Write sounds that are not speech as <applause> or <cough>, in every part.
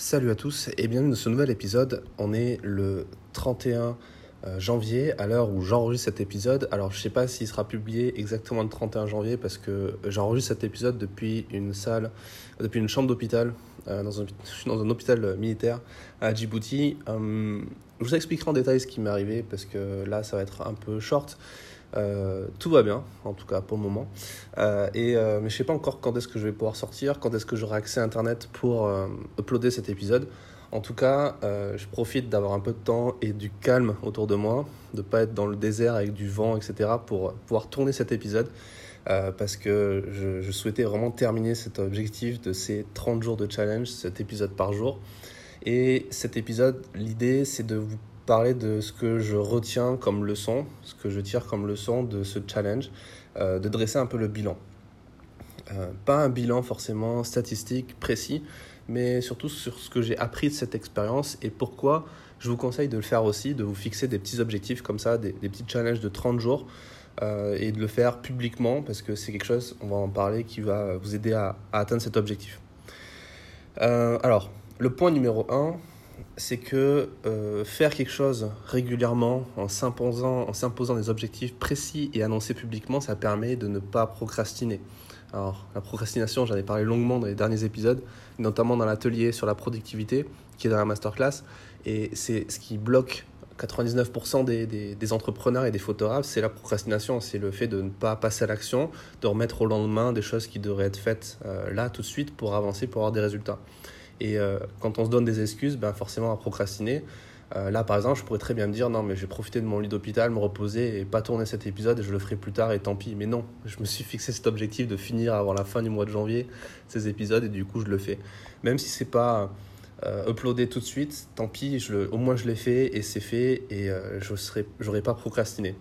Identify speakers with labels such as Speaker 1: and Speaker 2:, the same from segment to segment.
Speaker 1: Salut à tous et bienvenue dans ce nouvel épisode. On est le 31 euh, janvier à l'heure où j'enregistre cet épisode. Alors je sais pas s'il sera publié exactement le 31 janvier parce que j'enregistre cet épisode depuis une salle, depuis une chambre d'hôpital, euh, dans, un, dans un hôpital militaire à Djibouti. Euh, je vous expliquerai en détail ce qui m'est arrivé parce que là ça va être un peu short. Euh, tout va bien, en tout cas pour le moment. Euh, et, euh, mais je sais pas encore quand est-ce que je vais pouvoir sortir, quand est-ce que j'aurai accès à Internet pour uploader cet épisode. En tout cas, je profite d'avoir un peu de temps et du calme autour de moi, de pas être dans le désert avec du vent, etc., pour pouvoir tourner cet épisode. parce que je, je, souhaitais vraiment terminer cet objectif de ces 30 jours de challenge, cet épisode par jour. Et cet épisode, l'idée, c'est de vous parler de ce que je retiens comme leçon, ce que je tire comme leçon de ce challenge, euh, de dresser un peu le bilan. Euh, pas un bilan forcément statistique précis, mais surtout sur ce que j'ai appris de cette expérience et pourquoi je vous conseille de le faire aussi, de vous fixer des petits objectifs comme ça, des, petits challenges de 30 jours euh, et de le faire publiquement parce que c'est quelque chose, on va en parler, qui va vous aider à, à atteindre cet objectif. alors, le point numéro 1, c'est que euh, faire quelque chose régulièrement en s'imposant, en s'imposant des objectifs précis et annoncés publiquement, ça permet de ne pas procrastiner. Alors, la procrastination, j'en ai parlé longuement dans les derniers épisodes, notamment dans l'atelier sur la productivité, qui est dans la masterclass. Et c'est ce qui bloque 99% des, des, entrepreneurs et des photographes, c'est la procrastination, c'est le fait de ne pas passer à l'action, de remettre au lendemain des choses qui devraient être faites euh, là tout de suite pour avancer, pour avoir des résultats. Et euh, quand on se donne des excuses, ben forcément à procrastiner. Euh, là, par exemple, je pourrais très bien me dire non, mais je vais profiter de mon lit d'hôpital, me reposer et pas tourner cet épisode et je le ferai plus tard et tant pis. Mais non, je me suis fixé cet objectif de finir avant la fin du mois de janvier ces épisodes et du coup, je le fais. Même si c'est pas euh, uploadé tout de suite, tant pis, au moins je l'ai fait et c'est fait et je serai, j'aurais pas procrastiné.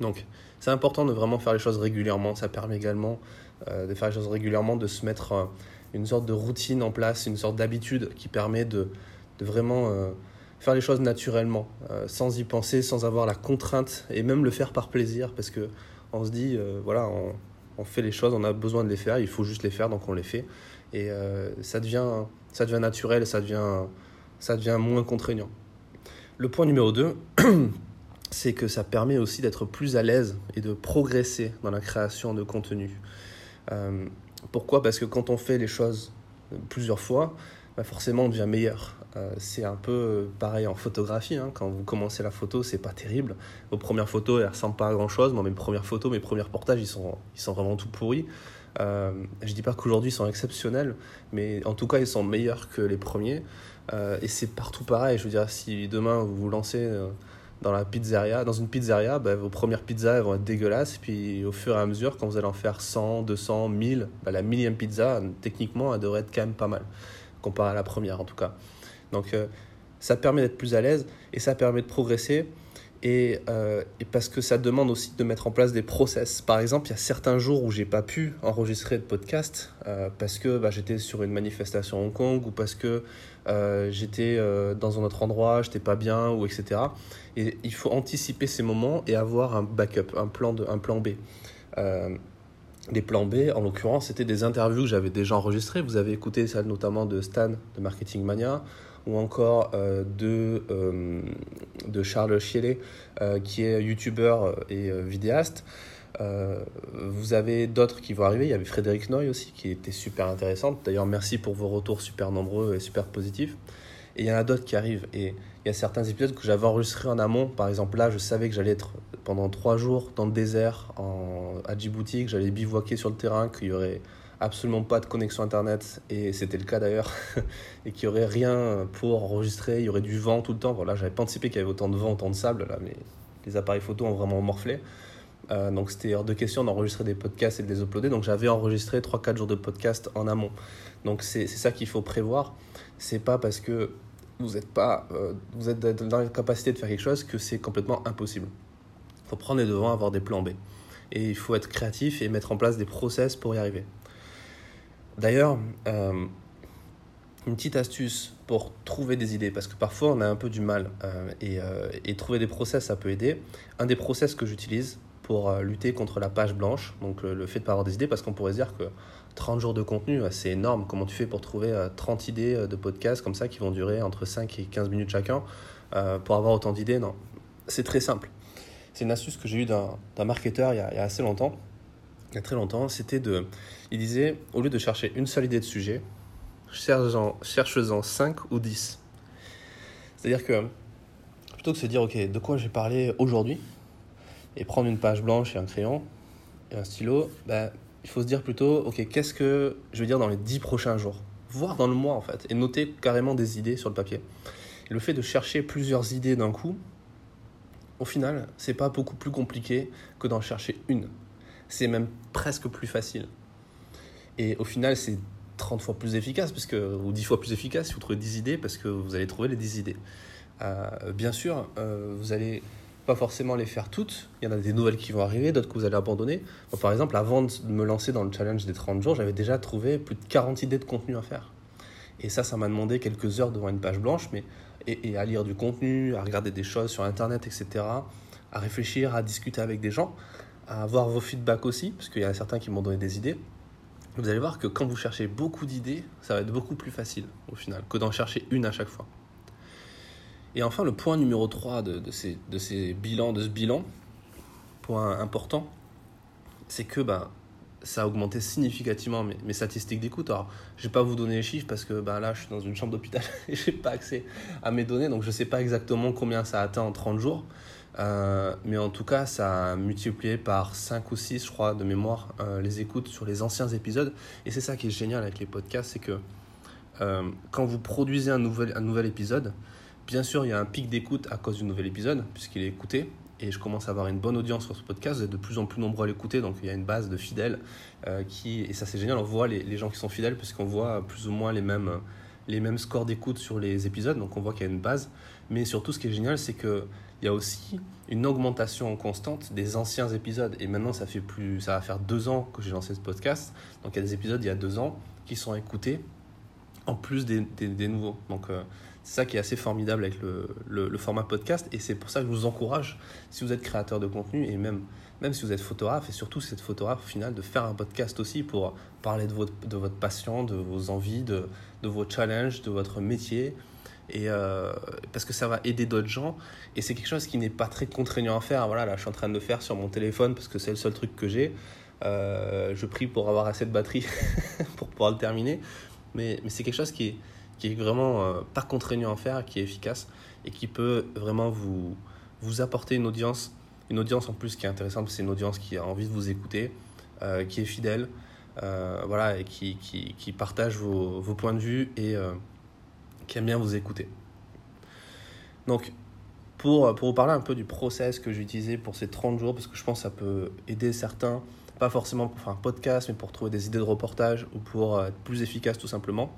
Speaker 1: Donc, c'est important de vraiment faire les choses régulièrement. Ça permet également de faire les choses régulièrement, de se mettre une sorte de routine en place, une sorte d'habitude qui permet de, de vraiment euh, faire les choses naturellement, euh, sans y penser, sans avoir la contrainte, et même le faire par plaisir, parce que on se dit, euh, voilà, on, fait les choses, on a besoin de les faire, il faut juste les faire, donc on les fait, et ça, devient, ça devient naturel, ça devient, ça devient moins contraignant. Le point numéro 2, <clears throat> c'est que ça permet aussi d'être plus à l'aise et de progresser dans la création de contenu. Pourquoi? Parce que quand on fait les choses plusieurs fois, bah forcément on devient meilleur. Euh, c'est un peu pareil en photographie. Hein. Quand vous commencez la photo, c'est pas terrible. Vos premières photos, elles ressemblent pas à grand chose. Moi, mes premières photos, mes premiers reportages, ils sont, ils sont vraiment tout pourris. Euh, je dis pas qu'aujourd'hui ils sont exceptionnels, mais en tout cas ils sont meilleurs que les premiers. Euh, et c'est partout pareil. Je veux dire, si demain vous vous lancez euh, dans la pizzeria, dans une pizzeria, bah, vos premières pizzas vont être dégueulasses. Puis au fur et à mesure, quand vous allez en faire 100, 200, 1000, la millième pizza, techniquement, elle devrait être quand même pas mal, comparé à la première en tout cas. Donc euh, ça permet d'être plus à l'aise et ça permet de progresser. Et, euh, et, parce que ça demande aussi de mettre en place des process. Par exemple, il y a certains jours où j'ai pas pu enregistrer de podcast euh, parce que bah, j'étais sur une manifestation à Hong Kong ou parce que euh, j'étais dans un autre endroit, j'étais pas bien ou etc. Et il faut anticiper ces moments et avoir un backup, un plan, de, un plan B. Les plans B, en l'occurrence, c'était des interviews que j'avais déjà enregistrées. Vous avez écouté celle notamment de Stan de Marketing Mania ou encore euh, de, euh, de Charles Chiellet, euh, qui est youtubeur et vidéaste. vous avez d'autres qui vont arriver. Il y avait Frédéric Noy aussi, qui était super intéressante. D'ailleurs, merci pour vos retours super nombreux et super positifs. Et il y en a d'autres qui arrivent. Et il y a certains épisodes que j'avais enregistrés en amont. Par exemple, là, je savais que j'allais être pendant trois jours dans le désert en, à Djibouti, que j'allais bivouaquer sur le terrain, qu'il y aurait absolument pas de connexion internet et c'était le cas d'ailleurs <laughs> et qu'il y aurait rien pour enregistrer, il y aurait du vent tout le temps. Voilà, j'avais pas anticipé qu'il y avait autant de vent, autant de sable là, mais les appareils photo ont vraiment morflé. Euh, donc c'était hors de question d'enregistrer des podcasts et de les uploader. Donc j'avais enregistré 3-4 jours de podcast en amont. Donc c'est ça qu'il faut prévoir. C'est pas parce que vous êtes pas euh, vous êtes dans la capacité de faire quelque chose que c'est complètement impossible. Il faut prendre les devants, avoir des plans B. Et il faut être créatif et mettre en place des process pour y arriver. D'ailleurs, euh, une petite astuce pour trouver des idées, parce que parfois on a un peu du mal, euh, et, euh, et, trouver des process, ça peut aider. Un des process que j'utilise pour lutter contre la page blanche, donc le, fait de pas avoir des idées, parce qu'on pourrait dire que 30 jours de contenu, c'est énorme. Comment tu fais pour trouver 30 idées de podcasts comme ça qui vont durer entre 5 et 15 minutes chacun pour avoir autant d'idées? Non, c'est très simple. C'est une astuce que j'ai eue d'un marketeur il y, a, assez longtemps, il y a très longtemps. C'était de. Il disait, au lieu de chercher une seule idée de sujet, cherche-en 5 ou 10. C'est-à-dire que plutôt que de se dire, ok, de quoi j'ai parlé aujourd'hui, et prendre une page blanche et un crayon et un stylo, ben, il faut se dire plutôt, ok, qu'est-ce que je vais dire dans les 10 prochains jours? Voire dans le mois en fait, et noter carrément des idées sur le papier. le fait de chercher plusieurs idées d'un coup, au final, c'est pas beaucoup plus compliqué que d'en chercher une. C'est même presque plus facile. Et au final, c'est 30 fois plus efficace, parce que, ou 10 fois plus efficace si vous trouvez 10 idées, parce que vous allez trouver les 10 idées. Euh, bien sûr, euh, vous allez pas forcément les faire toutes. Il y en a des nouvelles qui vont arriver, d'autres que vous allez abandonner. par exemple, avant de me lancer dans le challenge des 30 jours, j'avais déjà trouvé plus de 40 idées de contenu à faire. Et ça, ça m'a demandé quelques heures devant une page blanche, mais et, à lire du contenu, à regarder des choses sur Internet, etc., à réfléchir, à discuter avec des gens, à avoir vos feedbacks aussi, parce qu'il y en a certains qui m'ont donné des idées. Vous allez voir que quand vous cherchez beaucoup d'idées, ça va être beaucoup plus facile au final que d'en chercher une à chaque fois. Et enfin, le point numéro 3 de, ces, de ces bilans, de ce bilan, point important, c'est que ben, ça a augmenté significativement mes, mes statistiques d'écoute. Alors, je ne vais pas vous donner les chiffres parce que ben, là, je suis dans une chambre d'hôpital <laughs> et je n'ai pas accès à mes données, donc je ne sais pas exactement combien ça a atteint en 30 jours. Euh, mais en tout cas, ça a multiplié par 5 ou 6, je crois, de mémoire, euh, les écoutes sur les anciens épisodes. Et c'est ça qui est génial avec les podcasts, c'est que euh, quand vous produisez un nouvel, un nouvel épisode, bien sûr, il y a un pic d'écoute à cause du nouvel épisode, puisqu'il est écouté et je commence à avoir une bonne audience sur ce podcast. Vous êtes de plus en plus nombreux à l'écouter, donc il y a une base de fidèles qui, et ça c'est génial, on voit les, gens qui sont fidèles puisqu'on voit plus ou moins les mêmes, les mêmes scores d'écoute sur les épisodes, donc on voit qu'il y a une base. Mais surtout, ce qui est génial, c'est qu'il y a aussi une augmentation constante des anciens épisodes. Et maintenant, ça, fait plus, ça va faire deux ans que j'ai lancé ce podcast. Donc il y a des épisodes il y a deux ans qui sont écoutés en plus des, des, nouveaux. Donc euh, c'est ça qui est assez formidable avec le, le, format podcast et c'est pour ça que je vous encourage, si vous êtes créateur de contenu et même, même si vous êtes photographe, et surtout si vous êtes photographe au final, de faire un podcast aussi pour parler de votre, de votre passion, de vos envies, de, de vos challenges, de votre métier. Et euh, parce que ça va aider d'autres gens et c'est quelque chose qui n'est pas très contraignant à faire. Voilà, là je suis en train de le faire sur mon téléphone parce que c'est le seul truc que j'ai. Euh, je prie pour avoir assez de batterie <laughs> pour pouvoir le terminer. Mais, mais c'est quelque chose qui est, qui est vraiment euh, pas contraignant à faire, qui est efficace et qui peut vraiment vous, vous apporter une audience, une audience en plus qui est intéressante, c'est une audience qui a envie de vous écouter, euh, qui est fidèle, euh, voilà, et qui, qui, qui partage vos, vos, points de vue et qui aime bien vous écouter. Donc, pour, pour vous parler un peu du process que j'ai utilisé pour ces 30 jours, parce que je pense que ça peut aider certains, pas forcément pour faire un podcast, mais pour trouver des idées de reportage ou pour être plus efficace tout simplement.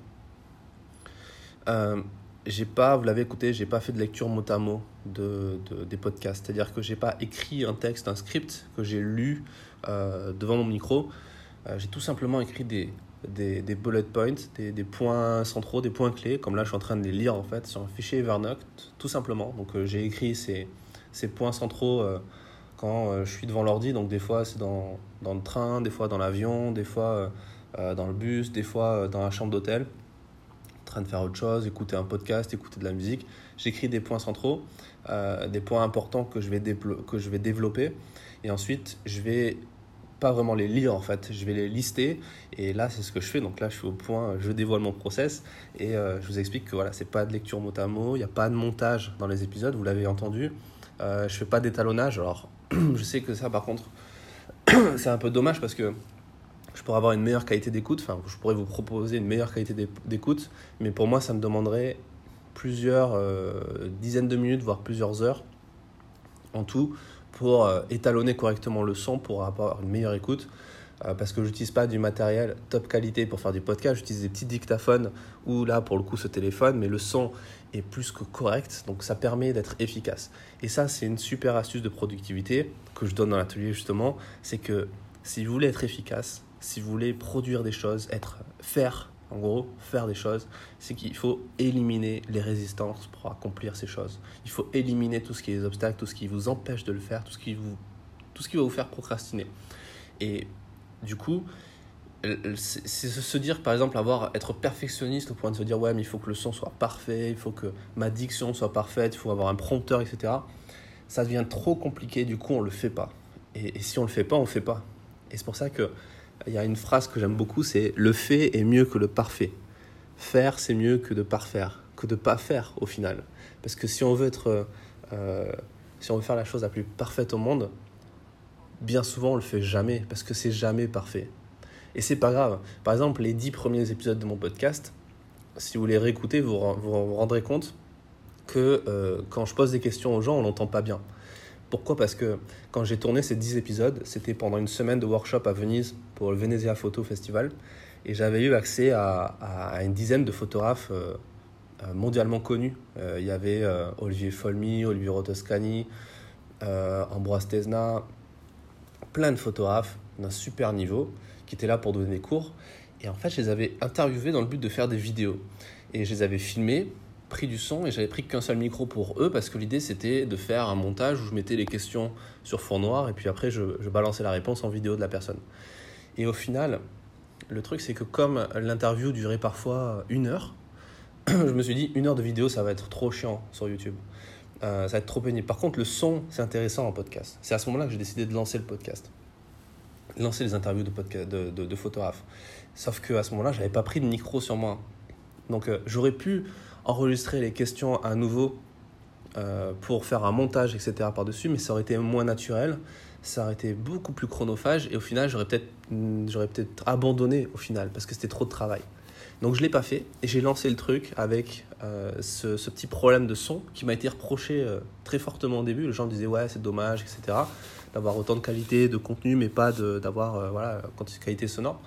Speaker 1: Euh, j'ai pas, vous l'avez écouté, j'ai pas fait de lecture mot à mot de, des podcasts. C'est-à-dire que j'ai pas écrit un texte, un script que j'ai lu euh, devant mon micro. Euh, j'ai tout simplement écrit des, des, bullet points, des, des, points centraux, des points clés. Comme là, je suis en train de les lire en fait sur un fichier Evernote, tout simplement. Donc j'ai écrit ces, ces, points centraux quand je suis devant l'ordi. Donc des fois c'est dans, dans, le train, des fois dans l'avion, des fois dans le bus, des fois dans la chambre d'hôtel de faire autre chose, écouter un podcast, écouter de la musique. J'écris des points centraux, euh, des points importants que je, vais que je vais développer. Et ensuite, je vais pas vraiment les lire en fait, je vais les lister. Et là, c'est ce que je fais. Donc là, je suis au point, je dévoile mon process. Et euh, je vous explique que voilà, c'est pas de lecture mot à mot, il n'y a pas de montage dans les épisodes, vous l'avez entendu. Euh, je fais pas d'étalonnage. Alors, <clears throat> je sais que ça, par contre, <clears throat> c'est un peu dommage parce que je pourrais avoir une meilleure qualité d'écoute, enfin, je pourrais vous proposer une meilleure qualité d'écoute, mais pour moi, ça me demanderait plusieurs euh, dizaines de minutes, voire plusieurs heures en tout, pour euh, étalonner correctement le son, pour avoir une meilleure écoute. Euh, parce que je n'utilise pas du matériel top qualité pour faire du podcast, j'utilise des petits dictaphones ou là pour le coup ce téléphone, mais le son est plus que correct, donc ça permet d'être efficace. Et ça c'est une super astuce de productivité que je donne dans l'atelier justement, c'est que si vous voulez être efficace, si vous voulez produire des choses, être, faire, en gros, faire des choses, c'est qu'il faut éliminer les résistances pour accomplir ces choses. Il faut éliminer tout ce qui est des obstacles, tout ce qui vous empêche de le faire, tout ce qui vous tout ce qui va vous faire procrastiner. Et du coup, c'est se dire par exemple avoir être perfectionniste au point de se dire ouais mais il faut que le son soit parfait il faut que ma diction soit parfaite il faut avoir un prompteur etc ça devient trop compliqué du coup on le fait pas et, si on le fait pas on le fait pas et c'est pour ça que il y a une phrase que j'aime beaucoup c'est le fait est mieux que le parfait faire c'est mieux que de parfaire que de pas faire au final parce que si on veut être euh, si on veut faire la chose la plus parfaite au monde bien souvent on le fait jamais parce que c'est jamais parfait et c'est pas grave. Par exemple, les dix premiers épisodes de mon podcast, si vous les réécoutez, vous vous, rendrez compte que euh, quand je pose des questions aux gens, on n'entend pas bien. Pourquoi? Parce que quand j'ai tourné ces dix épisodes, c'était pendant une semaine de workshop à Venise pour le Venezia Photo Festival. Et j'avais eu accès à, une dizaine de photographes euh, euh, mondialement connus. il y avait Olivier Folmy, Olivier Rotoscani, Ambroise Tesna, plein de photographes d'un super niveau qui étaient là pour donner des cours. Et en fait, je les avais interviewés dans le but de faire des vidéos. Et je les avais filmés, pris du son, et j'avais pris qu'un seul micro pour eux, parce que l'idée c'était de faire un montage où je mettais les questions sur fond noir, et puis après je, balançais la réponse en vidéo de la personne. Et au final, le truc c'est que comme l'interview durait parfois une heure, <clears throat> je me suis dit une heure de vidéo ça va être trop chiant sur YouTube. Euh, ça va être trop pénible. Par contre, le son, c'est intéressant en podcast. C'est à ce moment-là que j'ai décidé de lancer le podcast lancer les interviews de, podcast, de, photographes. Sauf qu'à ce moment-là, je n'avais pas pris de micro sur moi. Donc euh, j'aurais pu enregistrer les questions à nouveau euh, pour faire un montage, etc. par-dessus, mais ça aurait été moins naturel, ça aurait été beaucoup plus chronophage, et au final, j'aurais peut-être mm, j'aurais peut-être abandonné au final, parce que c'était trop de travail. Donc je ne l'ai pas fait, et j'ai lancé le truc avec euh, ce, petit problème de son qui m'a été reproché très fortement au début. Les gens disaient ouais c'est dommage, etc d'avoir autant de qualité de contenu, mais pas d'avoir euh, voilà, qualité sonore.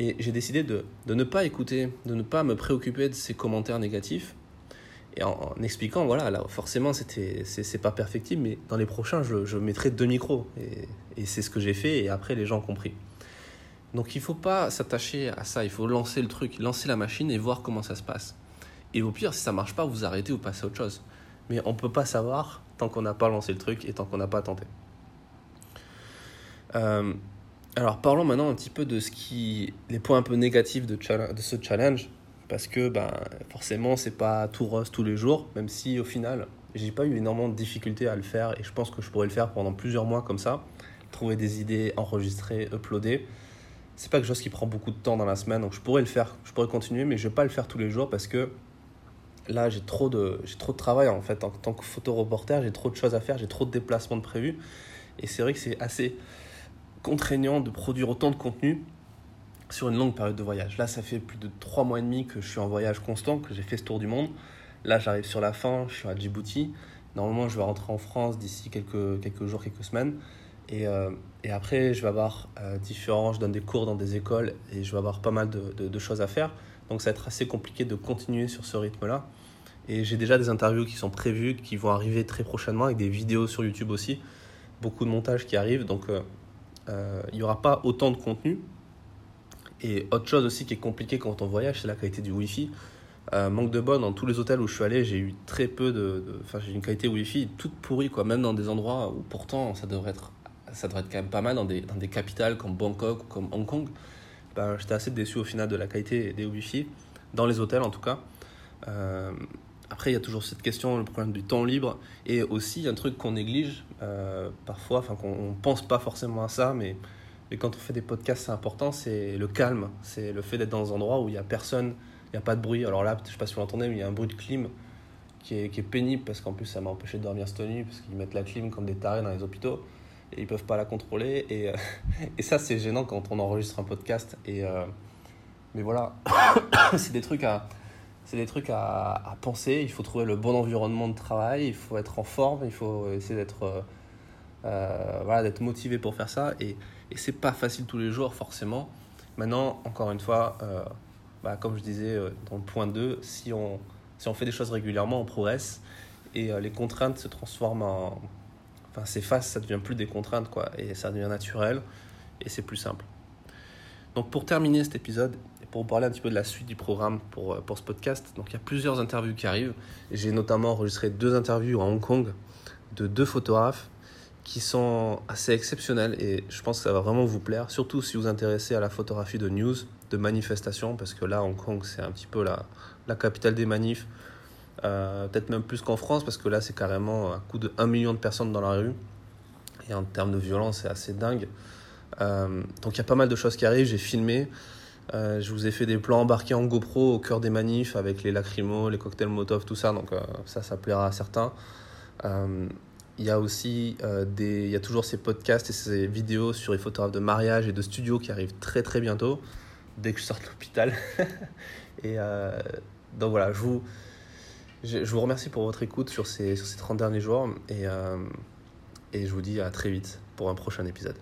Speaker 1: Et j'ai décidé de, de, ne pas écouter, de ne pas me préoccuper de ces commentaires négatifs. Et en, expliquant, voilà, là, forcément, c'est pas perfectible, mais dans les prochains, je, je mettrai deux micros. Et, et c'est ce que j'ai fait, et après, les gens ont compris. Donc il faut pas s'attacher à ça, il faut lancer le truc, lancer la machine et voir comment ça se passe. Et au pire, si ça marche pas, vous arrêtez ou passez à autre chose. Mais on peut pas savoir tant qu'on n'a pas lancé le truc et tant qu'on n'a pas tenté. Euh, alors parlons maintenant un petit peu de ce qui, les points un peu négatifs de, ce challenge, parce que ben, forcément c'est pas tout rose tous les jours, même si au final j'ai pas eu énormément de difficultés à le faire et je pense que je pourrais le faire pendant plusieurs mois comme ça, trouver des idées, enregistrer, uploader. C'est pas quelque chose qui prend beaucoup de temps dans la semaine, donc je pourrais le faire, je pourrais continuer, mais je vais pas le faire tous les jours parce que là j'ai trop de j'ai trop de travail en fait en tant que photoreporter, j'ai trop de choses à faire, j'ai trop de déplacements de prévus et c'est vrai que c'est assez contraignant de produire autant de contenu sur une longue période de voyage. Là, ça fait plus de trois mois et demi que je suis en voyage constant, que j'ai fait ce tour du monde. Là, j'arrive sur la fin, je suis à Djibouti. Normalement, je vais rentrer en France d'ici quelques, quelques jours, quelques semaines. Et, euh, et après, je vais avoir euh, différents, je donne des cours dans des écoles et je vais avoir pas mal de, de, de choses à faire. Donc, ça va être assez compliqué de continuer sur ce rythme-là. Et j'ai déjà des interviews qui sont prévues, qui vont arriver très prochainement, avec des vidéos sur YouTube aussi. Beaucoup de montages qui arrivent. Donc, euh, euh, il n'y aura pas autant de contenu. Et autre chose aussi qui est compliqué quand on voyage, c'est la qualité du Wi-Fi. Euh, manque de bonne, dans tous les hôtels où je suis allé, j'ai eu très peu de. Enfin, j'ai une qualité Wi-Fi toute pourrie, quoi. Même dans des endroits où pourtant ça devrait être, ça devrait être quand même pas mal, dans des, dans des capitales comme Bangkok ou comme Hong Kong. Ben, J'étais assez déçu au final de la qualité des Wi-Fi, dans les hôtels en tout cas. Euh, après, il y a toujours cette question, le problème du temps libre, et aussi un truc qu'on néglige euh, parfois, enfin qu'on pense pas forcément à ça, mais, mais quand on fait des podcasts, c'est important, c'est le calme, c'est le fait d'être dans un endroit où il n'y a personne, il n'y a pas de bruit. Alors là, je ne sais pas si vous l'entendez, mais il y a un bruit de clim qui est, qui est pénible, parce qu'en plus, ça m'a empêché de dormir cette nuit, parce qu'ils mettent la clim comme des tarés dans les hôpitaux, et ils ne peuvent pas la contrôler, et, euh, <laughs> et ça, c'est gênant quand on enregistre un podcast. Et, euh, mais voilà, <coughs> c'est des trucs à c'est des trucs à, penser. Il faut trouver le bon environnement de travail, il faut être en forme, il faut essayer d'être euh, euh, voilà, motivé pour faire ça. Et, et c'est pas facile tous les jours, forcément. Maintenant, encore une fois, euh, bah, comme je disais dans le point 2, si on, si on fait des choses régulièrement, on progresse et les contraintes se transforment en. Enfin, s'effacent, ça devient plus des contraintes, quoi, et ça devient naturel et c'est plus simple. Donc, pour terminer cet épisode, pour parler un petit peu de la suite du programme pour, euh, pour ce podcast. Donc il y a plusieurs interviews qui arrivent. J'ai notamment enregistré deux interviews à Hong Kong de deux photographes qui sont assez exceptionnels et je pense que ça va vraiment vous plaire, surtout si vous vous intéressez à la photographie de news, de manifestations, parce que là, Hong Kong, c'est un petit peu la, la capitale des manifs, euh, peut-être même plus qu'en France, parce que là, c'est carrément un coup de 1 million de personnes dans la rue, et en termes de violence, c'est assez dingue. Euh, donc il y a pas mal de choses qui arrivent, j'ai filmé, euh, je vous ai fait des plans embarqués en GoPro au cœur des manifs avec les lacrymos, les cocktails Molotov, tout ça, donc ça, ça plaira à certains. Il y a aussi euh, des, il y a toujours ces podcasts et ces vidéos sur les photographes de mariage et de studio qui arrivent très très bientôt, dès que je sors de l'hôpital. <laughs> et euh, donc voilà, je vous, je, vous remercie pour votre écoute sur ces, sur ces 30 derniers jours et, euh, et je vous dis à très vite pour un prochain épisode.